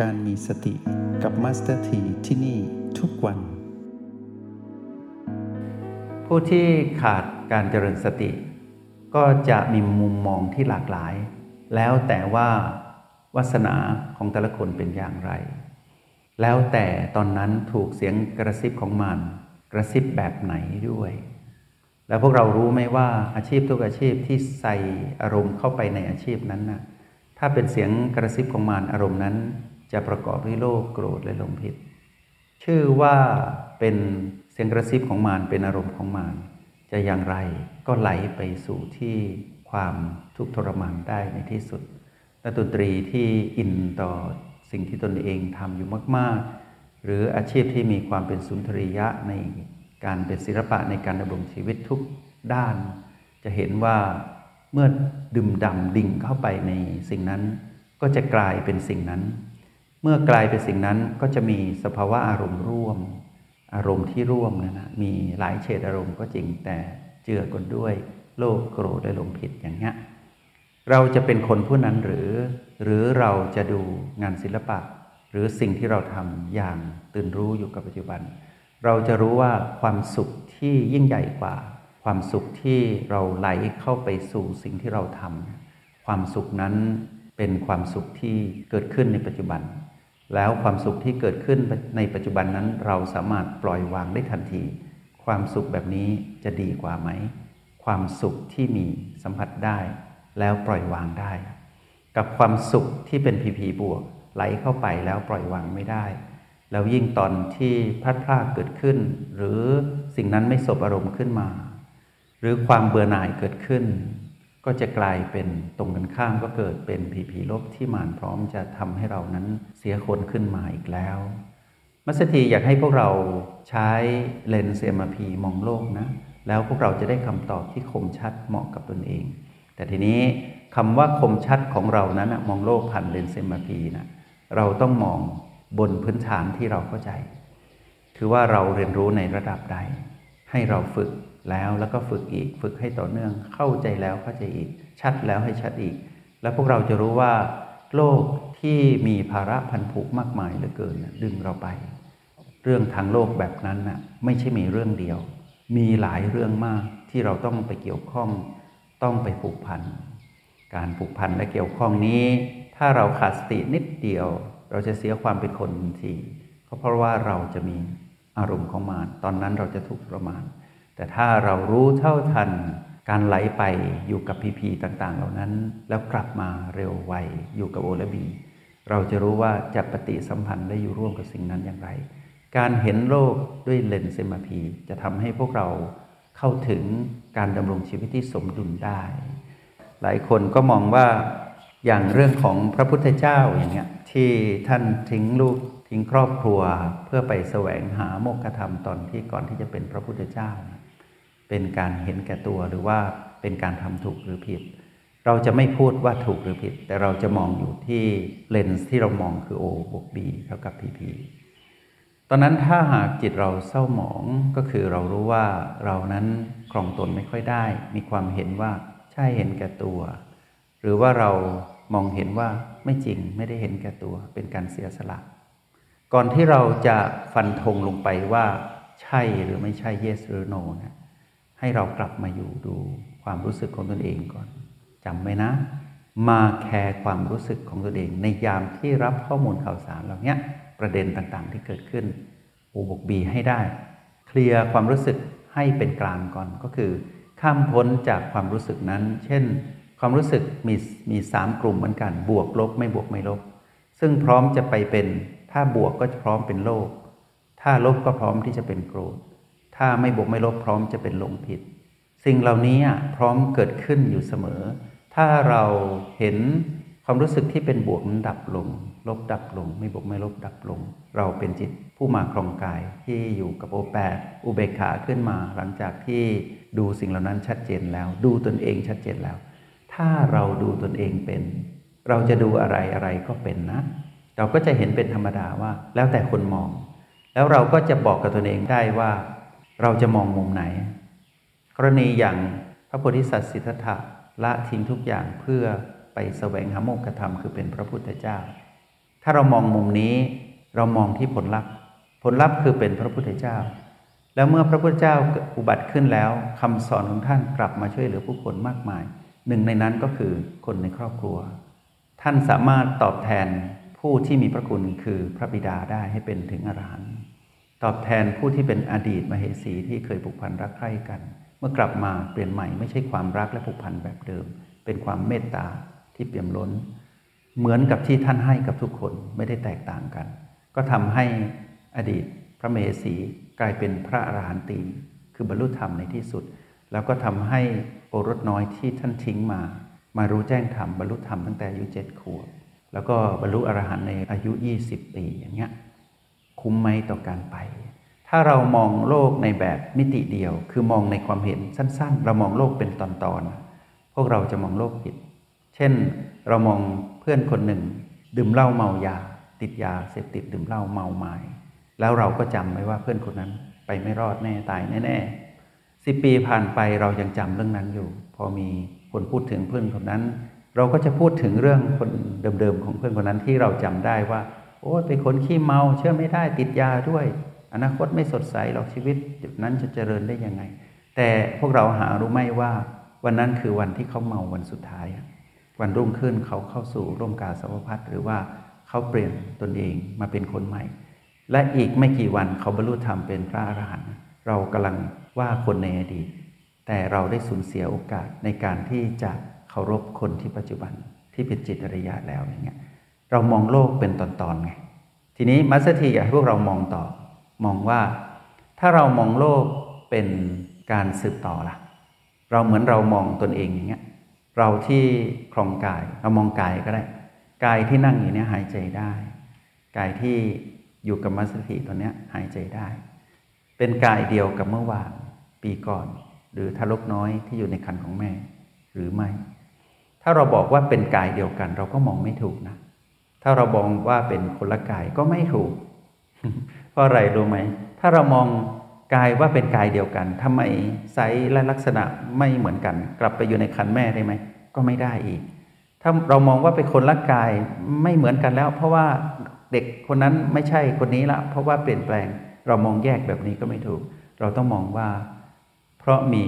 การมีสติกับมาสเตอร์ทีที่นี่ทุกวัน ผู้ที่ขาดการเจริญสติ ก็จะมีมุมมองที่หลากหลาย แล้วแต่ว่าวาสนาของแต่ละคนเป็นอย่างไร แล้วแต่ตอนนั้นถูกเสียงกระซิบของมัน กระซิบแบบไหนด้วย แล้วพวกเรารู้ไหมว่าอาชีพทุกอาชีพที่ใส่อารมณ์เข้าไปในอาชีพนั้นนะถ้าเป็นเสียงกระซิบของมารอารมณ์นั้น จะประกอบด้วยโลภโกรธและหลงผิด ชื่อว่าเป็นเสียงกระซิบของมารเป็นอารมณ์ของมารจะอย่างไรก็ไหลไปสู่ที่ความทุกข์ทรมานได้ในที่สุดและดนตรีที่อินต่อสิ่งที่ตนเองทำอยู่มาก ๆ หรืออาชีพที่มีความเป็นสุนทรียะในการเป็นศิลปะในการดำรงชีวิตทุกด้าน จะเห็นว่าเมื่อดื่มดำดิ่งเข้าไปในสิ่งนั้น ก็จะกลายเป็นสิ่งนั้น เมื่อกลายเป็นสิ่งนั้นก็จะมีสภาวะอารมณ์ร่วม อารมณ์ที่ร่วมนะนะมีหลายเฉดอารมณ์ก็จริงแต่เจือกันด้วยโลภโกรธและหลงผิดอย่างเงี้ยเราจะเป็นคนผู้นั้นหรือ หรือเราจะดูงานศิลปะ หรือสิ่งที่เราทำอย่างตื่นรู้อยู่กับปัจจุบัน เราจะรู้ว่าความสุขที่ยิ่งใหญ่กว่า ความสุขที่เราไหลเข้าไปสู่สิ่งที่เราทำความสุขนั้นเป็นความสุขที่เกิดขึ้นในปัจจุบัน แล้วความสุขที่เกิดขึ้นในปัจจุบันนั้นเราสามารถปล่อยวางได้ทันที ความสุขแบบนี้จะดีกว่าไหม ความสุขที่มีสัมผัสได้ แล้วปล่อยวางได้ กับความสุขที่เป็นพีพีบวก ไหลเข้าไปแล้วปล่อยวางไม่ได้ แล้วยิ่งตอนที่พลัดพรากเกิดขึ้น หรือสิ่งนั้นไม่สบอารมณ์ขึ้นมา หรือความเบื่อหน่ายเกิดขึ้น ก็จะกลายเป็นตรงกันข้ามก็เกิดเป็นผีผีลบที่มานพร้อมจะทำให้เรานั้นเสียคนขึ้นมาอีกแล้ว มัสถีอยากให้พวกเราใช้เลนส์ MRP มองโลกนะ แล้วพวกเราจะได้คำตอบที่คมชัดเหมาะกับตนเอง แต่ทีนี้คำว่าคมชัดของเรานั้นมองโลกผ่านเลนส์ MRP นะเราต้องมองบนพื้นฐานที่เราเข้าใจ คือว่าเราเรียนรู้ในระดับใด ให้เราฝึก แล้วแล้วก็ฝึกอีก ฝึกให้ต่อเนื่องเข้าใจแล้วเข้าใจอีก ชัดแล้วให้ชัดอีก แล้วพวกเราจะรู้ว่า โลกที่มีภาระพันผูกมากมายเหลือเกินดึงเราไป เรื่องทางโลกแบบนั้นน่ะไม่ใช่มีเรื่องเดียว มีหลายเรื่องมากที่เราต้องไปเกี่ยวข้อง ต้องไปผูกพันการผูกพันและเกี่ยวข้องนี้ ถ้าเราขาดสตินิดเดียว เราจะเสียความเป็นคนทันทีเพราะว่าเราจะมีอารมณ์ของมารตอนนั้นเราจะทุกข์ทรมาน แต่ถ้าเรารู้เท่าทัน การไหลไปอยู่กับพีพีต่างๆ เหล่านั้น แล้วกลับมาเร็วไวอยู่กับโอและบี เราจะรู้ว่าจะปฏิสัมพันธ์และอยู่ร่วมกับสิ่งนั้นอย่างไร การเห็นโลกด้วยเลนส์เซมาพีจะทำให้พวกเราเข้าถึงการดำรงชีวิตที่สมดุลได้ หลายคนก็มองว่าอย่างเรื่องของพระพุทธเจ้าอย่างเงี้ยที่ท่านทิ้งลูกทิ้งครอบครัวเพื่อไปแสวงหาโมกขธรรมตอนที่ก่อนที่จะเป็นพระพุทธเจ้า เป็นการเห็นแก่ตัวหรือว่าเป็นการทำถูกหรือผิด เราจะไม่พูดว่าถูกหรือผิด แต่เราจะมองอยู่ที่เลนส์ที่เรามองคือ O บวก B เท่ากับ PP ตอนนั้นถ้าหากจิตเราเศร้าหมองก็คือเรารู้ว่าเรานั้นครองตนไม่ค่อยได้ มีความเห็นว่าใช่เห็นแก่ตัว หรือว่าเรามองเห็นว่าไม่จริงไม่ได้เห็นแก่ตัว เป็นการเสียสละ ก่อนที่เราจะฟันธงลงไปว่า ใช่หรือไม่ใช่ yes หรือ no นะ ให้เรากลับมาอยู่ดูความรู้สึกของตนเองก่อนจำไว้นะ มาแคร์ความรู้สึกของตนเอง ในยามที่รับข้อมูลข่าวสารเหล่านี้ประเด็นต่างๆที่เกิดขึ้นโอบกบีให้ได้ เคลียร์ความรู้สึกให้เป็นกลางก่อนก็คือ ข้ามพ้นจากความรู้สึกนั้น เช่น ความรู้สึกมีมีสามกลุ่มเหมือนกัน บวกลบไม่บวกไม่ลบ ซึ่งพร้อมจะไปเป็น ถ้าบวกก็จะพร้อมเป็นโลภถ้าลบก็พร้อมที่จะเป็นโกรธ ถ้าไม่บวกไม่ลบพร้อมจะเป็นลงผิด สิ่งเหล่านี้พร้อมเกิดขึ้นอยู่เสมอ ถ้าเราเห็นความรู้สึกที่เป็นบวกนั้นดับลง ลบดับลง ไม่บวกไม่ลบดับลง เราเป็นจิตผู้มาครองกายที่อยู่กับโอแปดอุเบกขาขึ้นมา หลังจากที่ดูสิ่งเหล่านั้นชัดเจนแล้ว ดูตนเองชัดเจนแล้ว ถ้าเราดูตนเองเป็น เราจะดูอะไรอะไรก็เป็นนะ เราก็จะเห็นเป็นธรรมดาว่า แล้วแต่คนมอง แล้วเราก็จะบอกกับตนเองได้ว่า เราจะมองมุมไหน กรณีอย่างพระโพธิสัตว์สิทธัตถะละทิ้งทุกอย่างเพื่อไปแสวงหาโมกขธรรมคือเป็นพระพุทธเจ้า ถ้าเรามองมุมนี้เรามองที่ผลลัพธ์ ผลลัพธ์คือเป็นพระพุทธเจ้า แล้วเมื่อพระพุทธเจ้าอุบัติขึ้นแล้วคำสอนของท่านกลับมาช่วยเหลือผู้คนมากมาย หนึ่งในนั้นก็คือคนในครอบครัว ท่านสามารถตอบแทนผู้ที่มีพระคุณคือพระบิดาได้ให้เป็นถึงอรหันต์ ตอบแทนผู้ที่เป็นอดีตมเหสีที่เคยผูกพันรักใคร่กัน เมื่อกลับมาเปลี่ยนใหม่ไม่ใช่ความรักและผูกพันแบบเดิม เป็นความเมตตาที่เปี่ยมล้น เหมือนกับที่ท่านให้กับทุกคนไม่ได้แตกต่างกัน ก็ทำให้อดีตพระมเหสีกลายเป็นพระอรหันตีคือบรรลุธรรมในที่สุด แล้วก็ทำให้โอรสน้อยที่ท่านทิ้งมา มารู้แจ้งธรรมบรรลุธรรมตั้งแต่อายุเจ็ดขวบแล้วก็บรรลุอรหันต์ในอายุ 20 ปีอย่างเงี้ย คุ้มไหมต่อการไป ถ้าเรามองโลกในแบบมิติเดียว คือมองในความเห็นสั้น ๆ เรามองโลกเป็นตอนๆ พวกเราจะมองโลกผิด เช่นเรามองเพื่อนคนหนึ่ง ดื่มเหล้าเมายา ติดยาเสพติดดื่มเหล้าเมาไม้แล้วเราก็จำไว้ว่าเพื่อนคนนั้นไปไม่รอดแน่ตายแน่ๆสิปีผ่านไปเรายังจำเรื่องนั้นอยู่ พอมีคนพูดถึงเพื่อนคนนั้น เราก็จะพูดถึงเรื่องคนเดิมๆของเพื่อนคนนั้นที่เราจำได้ว่า โอ้เป็นคนขี้เมาเชื่อไม่ได้ติดยาด้วย อนาคตไม่สดใสหรอกชีวิตจุดนั้นจะเจริญได้ยังไง แต่พวกเราหารู้ไหมว่า วันนั้นคือวันที่เขาเมาวันสุดท้าย วันรุ่งขึ้นเขาเข้าสู่ร่มกาสาวพัฒหรือว่าเขาเปลี่ยนตนเองมาเป็นคนใหม่ และอีกไม่กี่วันเขาบรรลุธรรมเป็นพระอรหันต์เรากำลังว่าคนในอดีต แต่เราได้สูญเสียโอกาสในการที่จะเคารพคนที่ปัจจุบันที่เป็นจิตอริยะแล้วอย่างเงี้ย เรามองโลกเป็นตอนๆไงทีนี้มัสเตีอยากให้พวกเรามองต่อ มองว่าถ้าเรามองโลกเป็นการสืบต่อล่ะ เราเหมือนเรามองตนเองอย่างเงี้ยเราที่ครองกายเรามองกายก็ได้กายที่นั่งอยู่เนี้ยหายใจได้กายที่อยู่กับมัสติตัวเนี้ยหายใจได้ เป็นกายเดียวกับเมื่อวานปีก่อน หรือทารกน้อยที่อยู่ในครรภ์ของแม่หรือไม่ ถ้าเราบอกว่าเป็นกายเดียวกัน เราก็มองไม่ถูกนะ ถ้าเรามองว่าเป็นคนละกายก็ไม่ถูก เพราะอะไรรู้ไหม ถ้าเรามองกายว่าเป็นกายเดียวกันทำไมไซส์และลักษณะไม่เหมือนกัน กลับไปอยู่ในคันแม่ได้ไหม ก็ไม่ได้อีก ถ้าเรามองว่าเป็นคนละกายไม่เหมือนกันแล้ว เพราะว่าเด็กคนนั้นไม่ใช่คนนี้ละ เพราะว่าเปลี่ยนแปลง เรามองแยกแบบนี้ก็ไม่ถูก เราต้องมองว่า เพราะมี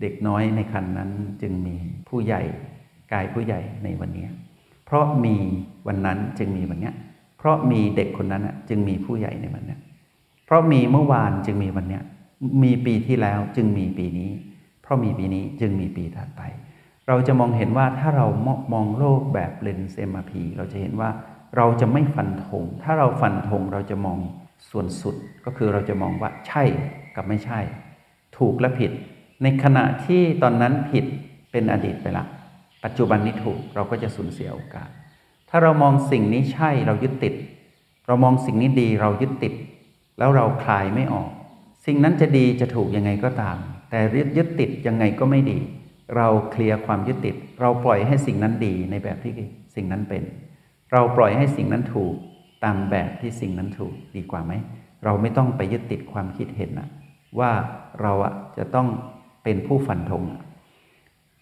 เด็กน้อยในคันนั้นจึงมีผู้ใหญ่กายผู้ใหญ่ในวันนี้ ราะมีวันนั้นจึงมีวันนี้ เพราะมีเด็กคนนั้นจึงมีผู้ใหญ่ในวันนี้ เพราะมีเมื่อวานจึงมีวันนี้ มีปีที่แล้วจึงมีปีนี้ เพราะมีปีนี้จึงมีปีถัดไป เราจะมองเห็นว่าถ้าเรามองโลกแบบเลนส์เอ็มพีเราจะเห็นว่าเราจะไม่ฟันธง ถ้าเราฟันธงเราจะมองส่วนสุดก็คือเราจะมองว่าใช่กับไม่ใช่ ถูกและผิด ในขณะที่ตอนนั้นผิดเป็นอดีตไปละ ปัจจุบันนี้ถูกเราก็จะสูญเสียโอกาส ถ้าเรามองสิ่งนี้ใช่เรายึดติด เรามองสิ่งนี้ดีเรายึดติด แล้วเราคลายไม่ออก สิ่งนั้นจะดีจะถูกยังไงก็ตาม แต่ยึดติดยังไงก็ไม่ดี เราเคลียร์ความยึดติด เราปล่อยให้สิ่งนั้นดีในแบบที่สิ่งนั้นเป็น เราปล่อยให้สิ่งนั้นถูกตามแบบที่สิ่งนั้นถูกดีกว่าไหม เราไม่ต้องไปยึดติดความคิดเห็นนะว่าเราอะจะต้องเป็นผู้ฟันธง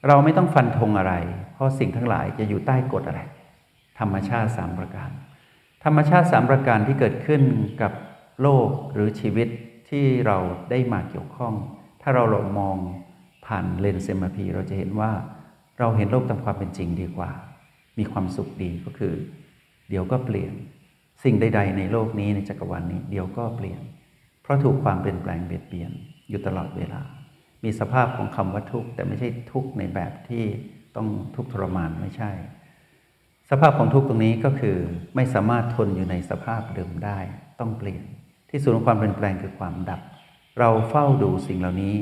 เราไม่ต้องฟันธงอะไร เพราะสิ่งทั้งหลายจะอยู่ใต้กฎอะไร ธรรมชาติสามประการ ธรรมชาติสามประการที่เกิดขึ้นกับโลกหรือชีวิตที่เราได้มาเกี่ยวข้อง ถ้าเราลองมองผ่านเลนส์เซมาพีเราจะเห็นว่าเราเห็นโลกตามความเป็นจริงดีกว่า มีความสุขดีก็คือ เดี๋ยวก็เปลี่ยน สิ่งใด ๆ ในโลกนี้ในจักรวาลนี้ เดี๋ยวก็เปลี่ยน เพราะถูกความเปลี่ยนแปลงเบียดเบียนอยู่ตลอดเวลา มีสภาพของคำว่าทุกข์แต่ไม่ใช่ทุกข์ในแบบที่ต้องทุกข์ทรมานไม่ใช่ สภาพของทุกข์ตรงนี้ก็คือไม่สามารถทนอยู่ในสภาพเดิมได้ ต้องเปลี่ยน ที่สุดของความเปลี่ยนแปลงคือความดับ เราเฝ้าดูสิ่งเหล่านี้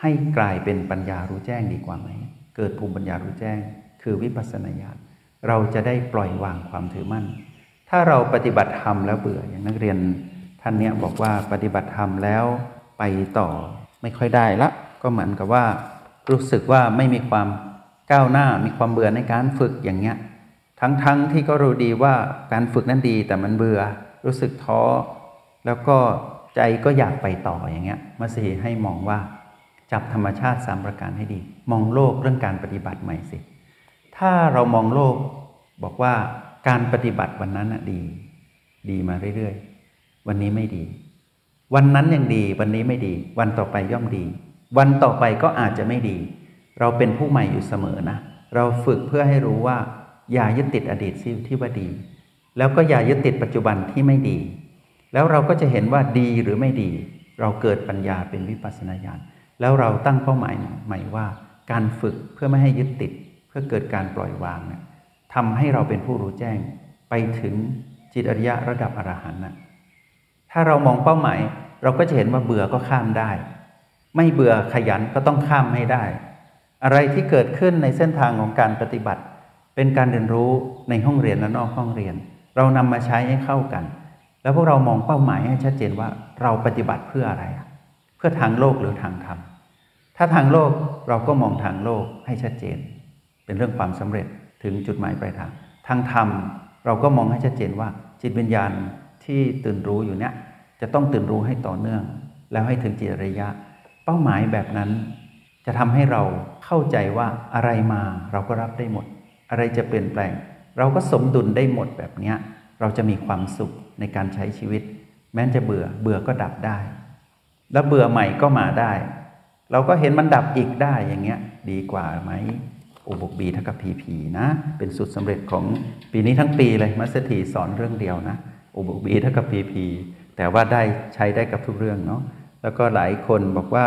ให้กลายเป็นปัญญารู้แจ้งดีกว่าไหม เกิดภูมิปัญญารู้แจ้ง คือวิปัสสนาญาณเราจะได้ปล่อยวางความถือมั่น ถ้าเราปฏิบัติธรรมแล้วเบื่ออย่างนักเรียนท่านเนี้ยบอกว่าปฏิบัติธรรมแล้วไปต่อ ไม่ค่อยได้ละ ก็เหมือนกับว่า รู้สึกว่าไม่มีความก้าวหน้ามีความเบื่อในการฝึกอย่างเงี้ยทั้งๆทที่ก็รู้ดีว่าการฝึกนั้นดีแต่มันเบื่อรู้สึกท้อ แล้วก็ใจก็อยากไปต่ออย่างเงี้ยมาสีให้มองว่า จับธรรมชาติสามประการให้ดี มองโลกเรื่องการปฏิบัติใหม่สิ ถ้าเรามองโลกบอกว่าการปฏิบัติวันนั้นอะดี ดีมาเรื่อยๆ วันนี้ไม่ดี วันนั้นยังดี วันนี้ไม่ดี วันต่อไปย่อมดี วันต่อไปก็อาจจะไม่ดี เราเป็นผู้ใหม่อยู่เสมอนะ เราฝึกเพื่อให้รู้ว่า อย่ายึดติดอดีตที่ว่าดี แล้วก็อย่ายึดติดปัจจุบันที่ไม่ดี แล้วเราก็จะเห็นว่าดีหรือไม่ดี เราเกิดปัญญาเป็นวิปัสสนาญาณแล้วเราตั้งเป้าหมายใหม่ว่า การฝึกเพื่อไม่ให้ยึดติด เพื่อเกิดการปล่อยวางเนี่ยทำให้เราเป็นผู้รู้แจ้ง ไปถึงจิตอริยะระดับอรหันต์นะถ้าเรามองเป้าหมาย เราก็จะเห็นว่าเบื่อก็ข้ามได้ ไม่เบื่อขยันก็ต้องข้ามให้ได้ อะไรที่เกิดขึ้นในเส้นทางของการปฏิบัติ เป็นการเรียนรู้ในห้องเรียนและนอกห้องเรียน เรานำมาใช้ให้เข้ากัน แล้วพวกเรามองเป้าหมายให้ชัดเจนว่าเราปฏิบัติเพื่ออะไร เพื่อทางโลกหรือทางธรรมถ้าทางโลกเราก็มองทางโลกให้ชัดเจน เป็นเรื่องความสำเร็จถึงจุดหมายปลายทาง ทางธรรมเราก็มองให้ชัดเจนว่าจิตวิญญาณที่ตื่นรู้อยู่เนี้ย จะต้องตื่นรู้ให้ต่อเนื่อง แล้วให้ถึงจิตระยะ เป้าหมายแบบนั้น จะทำให้เราเข้าใจว่าอะไรมาเราก็รับได้หมด อะไรจะเปลี่ยนแปลง เราก็สมดุลได้หมดแบบนี้เราจะมีความสุขในการใช้ชีวิต แม้จะเบื่อเบื่อก็ดับได้ แล้วเบื่อใหม่ก็มาได้ เราก็เห็นมันดับอีกได้อย่างเงี้ยดีกว่าไหมโอบกบีเท่ากับพีพีนะ เป็นสุดสำเร็จของปีนี้ทั้งปีเลยมัสถีสอนเรื่องเดียวนะโอบกบีเท่ากับพีพี แต่ว่าได้ใช้ได้กับทุกเรื่องเนาะแล้วก็หลายคนบอกว่า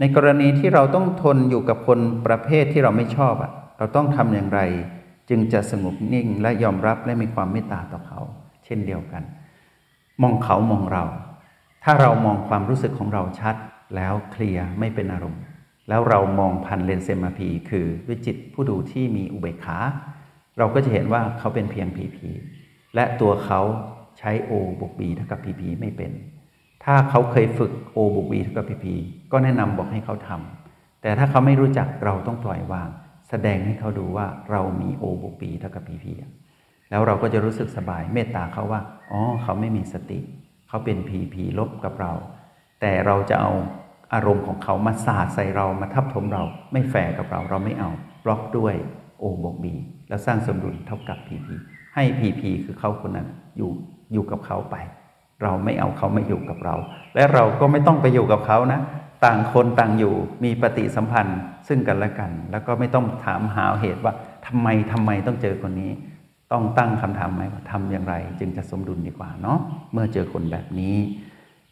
ในกรณีที่เราต้องทนอยู่กับคนประเภทที่เราไม่ชอบอะเราต้องทำอย่างไร จึงจะสงบนิ่งและยอมรับและมีความเมตตาต่อเขา เช่นเดียวกัน มองเขามองเรา ถ้าเรามองความรู้สึกของเราชัด แล้วเคลียร์ไม่เป็นอารมณ์ แล้วเรามองพันเลนเซมาพีคือวิจิตผู้ดูที่มีอุเบกขา เราก็จะเห็นว่าเขาเป็นเพียงพีพีและตัวเขา ใช้โอบวกบีเท่ากับพีพีไม่เป็น ถ้าเขาเคยฝึกโอบวกบีเท่ากับพีพีก็แนะนำบอกให้เขาทำแต่ถ้าเขาไม่รู้จักเราต้องปล่อยวาง แสดงให้เขาดูว่าเรามีโอบวกบีเท่ากับพีพีแล้วเราก็จะรู้สึกสบายเมตตาเขาว่า อ๋อ เขาไม่มีสติ เขาเป็นพีพีลบกับเรา แต่เราจะเอาอารมณ์ของเขามาสาดใส่เรามาทับถมเรา ไม่แฝงกับเราเราไม่เอาบล็อกด้วยโอบวกบีแล้วสร้างสมดุลเท่ากับพีพีให้พีพีคือเขาคนนั้นอยู่ อยู่กับเขาไป เราไม่เอาเขาไม่อยู่กับเรา และเราก็ไม่ต้องไปอยู่กับเขานะ ต่างคนต่างอยู่มีปฏิสัมพันธ์ซึ่งกันและกัน แล้วก็ไม่ต้องถามหาเหตุว่าทำไมทำไมต้องเจอคนนี้ ต้องตั้งคำถามไหมว่าทำอย่างไร จึงจะสมดุลดีกว่าเนาะเมื่อเจอคนแบบนี้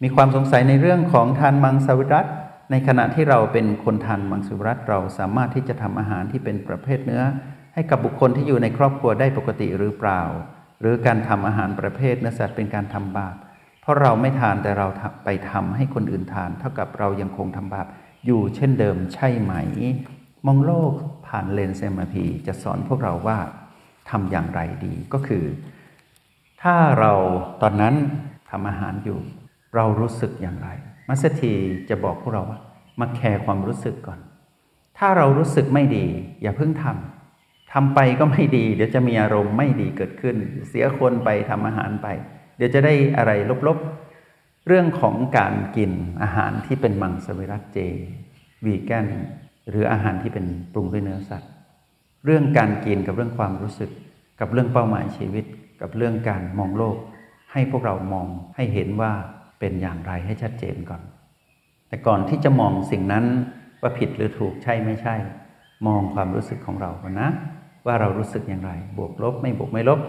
มีความสงสัยในเรื่องของทานมังสวิรัตในขณะที่เราเป็นคนทานมังสวิรัตเราสามารถที่จะทำอาหารที่เป็นประเภทเนื้อ ให้กับบุคคลที่อยู่ในครอบครัวได้ปกติหรือเปล่า หรือการทำอาหารประเภทเนื้อสัตว์เป็นการทำบาป เพราะเราไม่ทานแต่เราไปทำให้คนอื่นทาน เท่ากับเรายังคงทำบาป อยู่เช่นเดิมใช่ไหม มองโลกผ่านเลนส์ MRP จะสอนพวกเราว่าทำอย่างไรดีก็คือ ถ้าเราตอนนั้นทำอาหารอยู่ เรารู้สึกอย่างไร มาสเตอร์ทีจะบอกพวกเราว่ามาแคร์ความรู้สึกก่อน ถ้าเรารู้สึกไม่ดี อย่าเพิ่งทำ ทำไปก็ไม่ดี เดี๋ยวจะมีอารมณ์ไม่ดีเกิดขึ้น เสียคนไปทำอาหารไป เดี๋ยวจะได้อะไรลบๆ เรื่องของการกินอาหารที่เป็นมังสวิรัตเจ วีแกนหรืออาหารที่เป็นปรุงด้วยเนื้อสัตว์ เรื่องการกินกับเรื่องความรู้สึก กับเรื่องเป้าหมายชีวิต กับเรื่องการมองโลก ให้พวกเรามองให้เห็นว่าเป็นอย่างไรให้ชัดเจนก่อน แต่ก่อนที่จะมองสิ่งนั้นว่าผิดหรือถูกใช่ไม่ใช่ มองความรู้สึกของเราก่อนนะ ว่าเรารู้สึกอย่างไร บวกลบไม่บวกไม่ลบ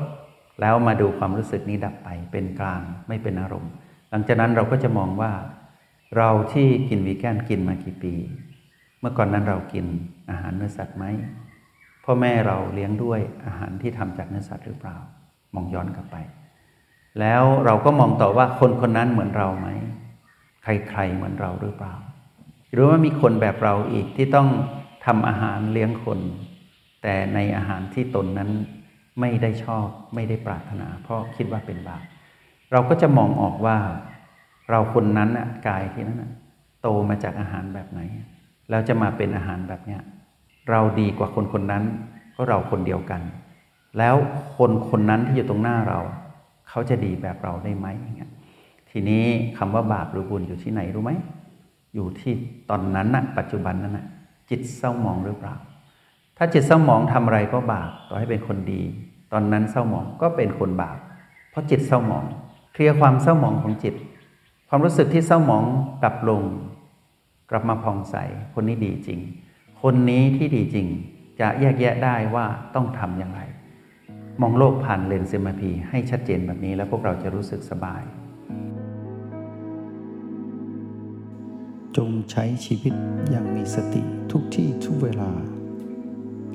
แล้วมาดูความรู้สึกนี้ดับไปเป็นกลางไม่เป็นอารมณ์ หลังจากนั้นเราก็จะมองว่า เราที่กินวีแกนกินมากี่ปี เมื่อก่อนนั้นเรากินอาหารเนื้อสัตว์ไหมพ่อแม่เราเลี้ยงด้วยอาหารที่ทำจากเนื้อสัตว์หรือเปล่า มองย้อนกลับไป แล้วเราก็มองต่อว่าคนคนนั้นเหมือนเราไหมใครๆเหมือนเราหรือเปล่า หรือว่ามีคนแบบเราอีกที่ต้องทำอาหารเลี้ยงคน แต่ในอาหารที่ตนนั้นไม่ได้ชอบไม่ได้ปรารถนา เพราะคิดว่าเป็นบาปเราก็จะมองออกว่า เราคนนั้นน่ะกายที่นั้นน่ะโตมาจากอาหารแบบไหน แล้วจะมาเป็นอาหารแบบเนี้ยเราดีกว่าคนคนนั้น ก็เราคนเดียวกัน แล้วคนคนนั้นที่อยู่ตรงหน้าเรา เขาจะดีแบบเราได้ไหมอย่างเงี้ยทีนี้คำว่าบาปหรือบุญอยู่ที่ไหนรู้ไหมอยู่ที่ตอนนั้นนะปัจจุบันนั้นนะจิตเศร้ามองหรือเปล่า ถ้าจิตเศร้าหมองทำอะไรก็บาปต่อให้เป็นคนดี ตอนนั้นเศร้าหมองก็เป็นคนบาปเพราะจิตเศร้าหมอง เคลียร์ความเศร้าหมองของจิต ความรู้สึกที่เศร้าหมองดับลง กลับมาผ่องใส คนนี้ดีจริง คนนี้ที่ดีจริงจะแยกแยะได้ว่าต้องทำอย่างไร มองโลกผ่านเลนส์ MRP ให้ชัดเจนแบบนี้แล้วพวกเราจะรู้สึกสบาย จงใช้ชีวิตอย่างมีสติทุกที่ทุกเวลา